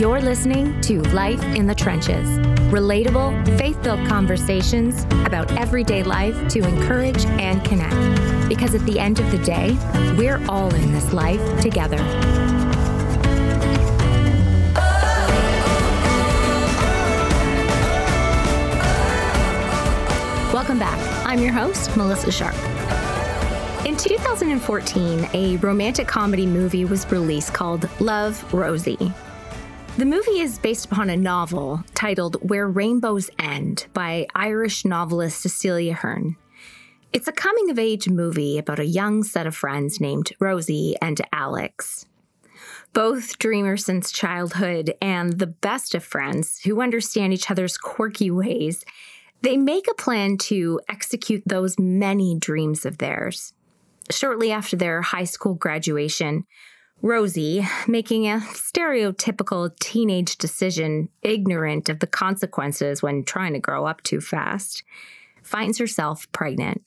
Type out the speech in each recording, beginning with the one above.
You're listening to Life in the Trenches relatable, faith filled conversations about everyday life to encourage and connect. Because at the end of the day, we're all in this life together. Welcome back. I'm your host, Melissa Sharp. In 2014, a romantic comedy movie was released called Love Rosie. The movie is based upon a novel titled Where Rainbows End by Irish novelist Cecelia Ahern. It's a coming of age movie about a young set of friends named Rosie and Alex. Both dreamers since childhood and the best of friends who understand each other's quirky ways, they make a plan to execute those many dreams of theirs. Shortly after their high school graduation, Rosie, making a stereotypical teenage decision, ignorant of the consequences when trying to grow up too fast, finds herself pregnant.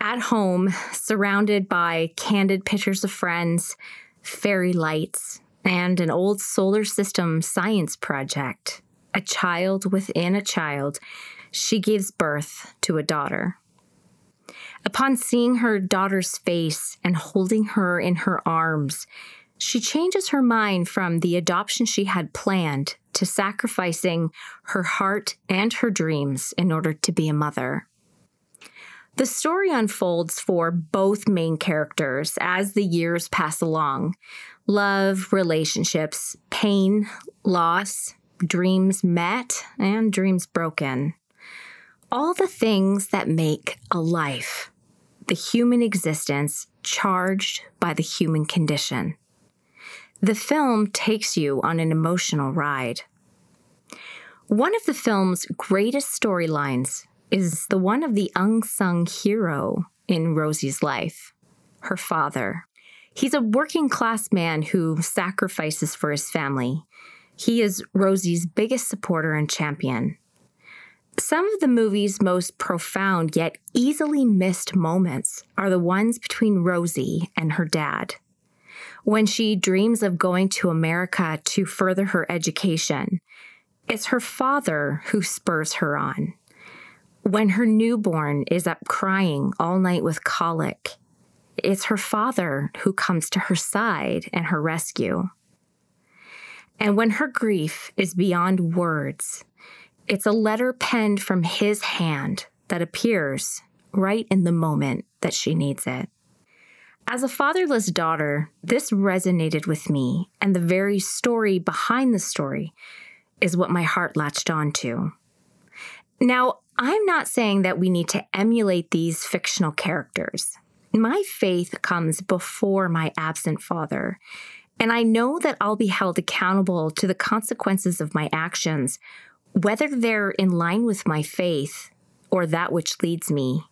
At home, surrounded by candid pictures of friends, fairy lights, and an old solar system science project, a child within a child, she gives birth to a daughter. Upon seeing her daughter's face and holding her in her arms, she changes her mind from the adoption she had planned to sacrificing her heart and her dreams in order to be a mother. The story unfolds for both main characters as the years pass along love, relationships, pain, loss, dreams met, and dreams broken. All the things that make a life, the human existence charged by the human condition. The film takes you on an emotional ride. One of the film's greatest storylines is the one of the unsung hero in Rosie's life, her father. He's a working class man who sacrifices for his family. He is Rosie's biggest supporter and champion. Some of the movie's most profound yet easily missed moments are the ones between Rosie and her dad when she dreams of going to America to further her education. It's her father who spurs her on. When her newborn is up crying all night with colic, it's her father who comes to her side and her rescue. And when her grief is beyond words, it's a letter penned from his hand that appears right in the moment that she needs it. As a fatherless daughter, this resonated with me, and the very story behind the story is what my heart latched onto. Now, I'm not saying that we need to emulate these fictional characters. My faith comes before my absent father, and I know that I'll be held accountable to the consequences of my actions, whether they're in line with my faith or that which leads me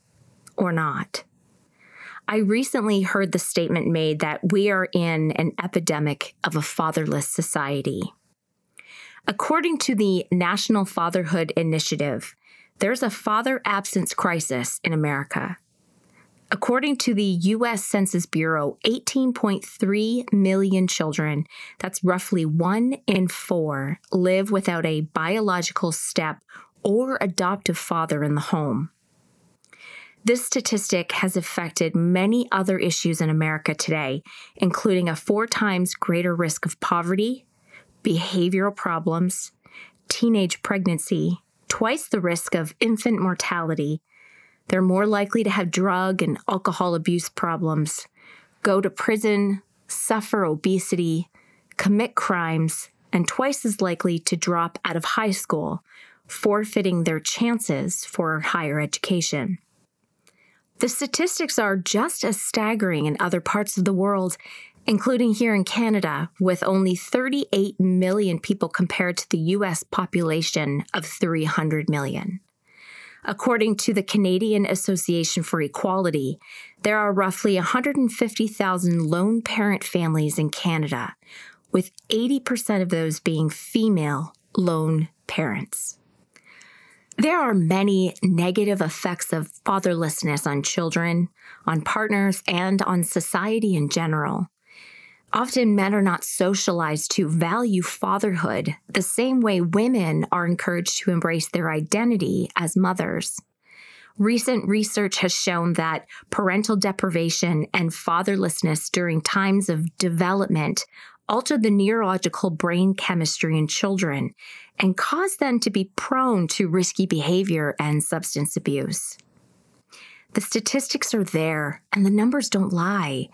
or not. I recently heard the statement made that we are in an epidemic of a fatherless society. According to the National Fatherhood Initiative, there's a father absence crisis in America. According to the US Census Bureau, 18.3 million children, that's roughly one in four, live without a biological step or adoptive father in the home. This statistic has affected many other issues in America today, including a four times greater risk of poverty, behavioral problems, teenage pregnancy, twice the risk of infant mortality. They're more likely to have drug and alcohol abuse problems, go to prison, suffer obesity, commit crimes, and twice as likely to drop out of high school, forfeiting their chances for higher education. The statistics are just as staggering in other parts of the world, including here in Canada, with only 38 million people compared to the US population of 300 million. According to the Canadian Association for Equality, there are roughly 150,000 lone parent families in Canada, with 80% of those being female lone parents. There are many negative effects of fatherlessness on children, on partners, and on society in general. Often men are not socialized to value fatherhood the same way women are encouraged to embrace their identity as mothers. Recent research has shown that parental deprivation and fatherlessness during times of development alter the neurological brain chemistry in children and cause them to be prone to risky behavior and substance abuse. The statistics are there and the numbers don't lie,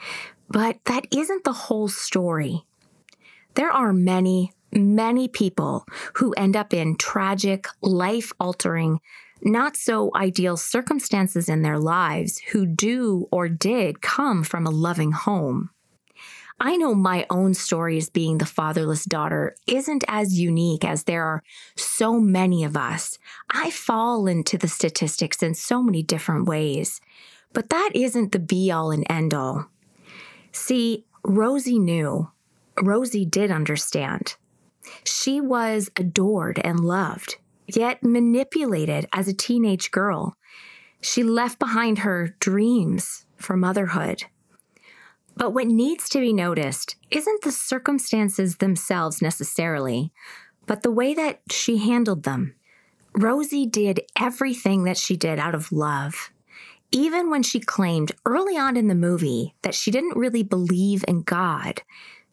but that isn't the whole story. There are many, many people who end up in tragic, life altering, not so ideal circumstances in their lives who do or did come from a loving home. I know my own story as being the fatherless daughter isn't as unique as there are so many of us. I fall into the statistics in so many different ways, but that isn't the be all and end all. See, Rosie knew. Rosie did understand. She was adored and loved yet manipulated as a teenage girl. She left behind her dreams for motherhood. But what needs to be noticed isn't the circumstances themselves necessarily, but the way that she handled them. Rosie did everything that she did out of love. Even when she claimed early on in the movie that she didn't really believe in God,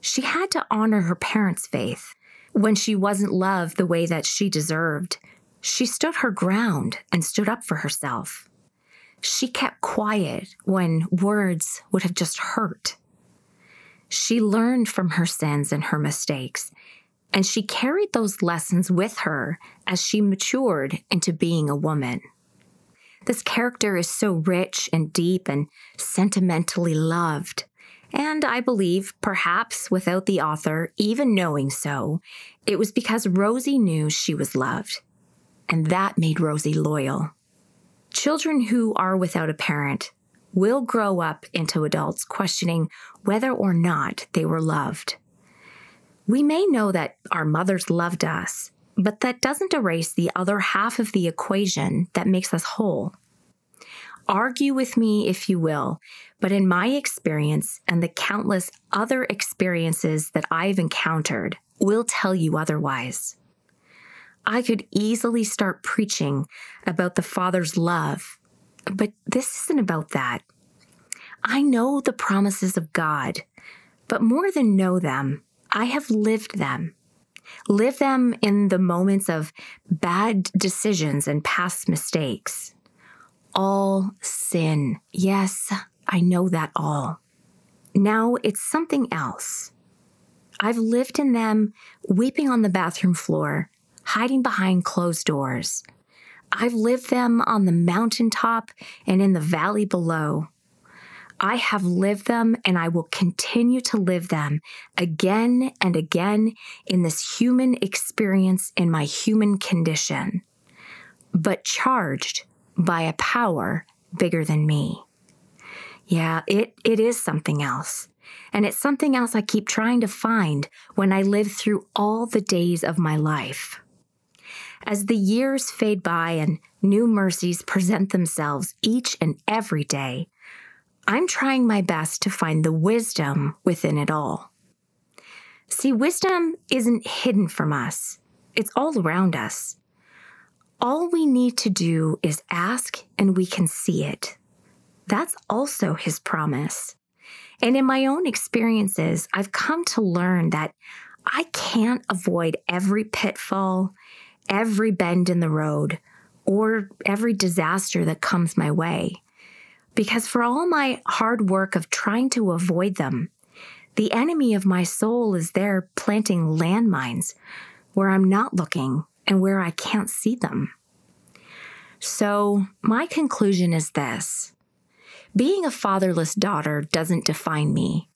she had to honor her parents' faith when she wasn't loved the way that she deserved. She stood her ground and stood up for herself. She kept quiet when words would have just hurt. She learned from her sins and her mistakes, and she carried those lessons with her as she matured into being a woman. This character is so rich and deep and sentimentally loved. And I believe, perhaps without the author even knowing so, it was because Rosie knew she was loved and that made Rosie loyal. Children who are without a parent will grow up into adults questioning whether or not they were loved. We may know that our mothers loved us, but that doesn't erase the other half of the equation that makes us whole. Argue with me if you will, but in my experience and the countless other experiences that I've encountered, will tell you otherwise. I could easily start preaching about the Father's love, but this isn't about that. I know the promises of God, but more than know them, I have lived them. Live them in the moments of bad decisions and past mistakes. All sin. Yes, I know that all. Now it's something else. I've lived in them weeping on the bathroom floor hiding behind closed doors. I've lived them on the mountaintop and in the valley below. I have lived them and I will continue to live them again and again in this human experience in my human condition, but charged by a power bigger than me. Yeah, it, it is something else. And it's something else I keep trying to find when I live through all the days of my life. As the years fade by and new mercies present themselves each and every day, I'm trying my best to find the wisdom within it all. See, wisdom isn't hidden from us, it's all around us. All we need to do is ask and we can see it. That's also his promise. And in my own experiences, I've come to learn that I can't avoid every pitfall every bend in the road or every disaster that comes my way. Because for all my hard work of trying to avoid them, the enemy of my soul is there planting landmines where I'm not looking and where I can't see them. So, my conclusion is this being a fatherless daughter doesn't define me,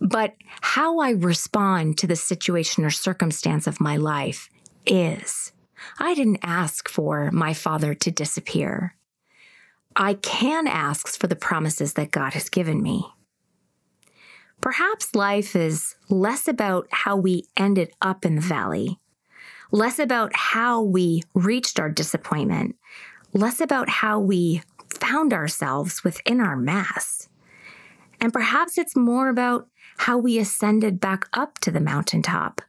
but how I respond to the situation or circumstance of my life is. I didn't ask for my father to disappear. I can ask for the promises that God has given me. Perhaps life is less about how we ended up in the valley, less about how we reached our disappointment, less about how we found ourselves within our mess. And perhaps it's more about how we ascended back up to the mountaintop,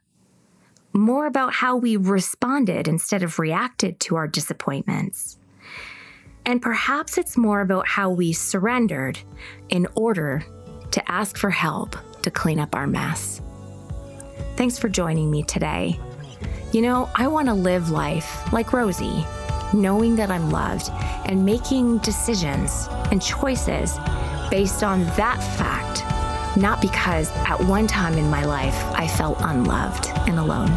more about how we responded instead of reacted to our disappointments. And perhaps it's more about how we surrendered in order to ask for help to clean up our mess. Thanks for joining me today. You know, I want to live life like Rosie, knowing that I'm loved and making decisions and choices based on that fact, not because at one time in my life I felt unloved and alone.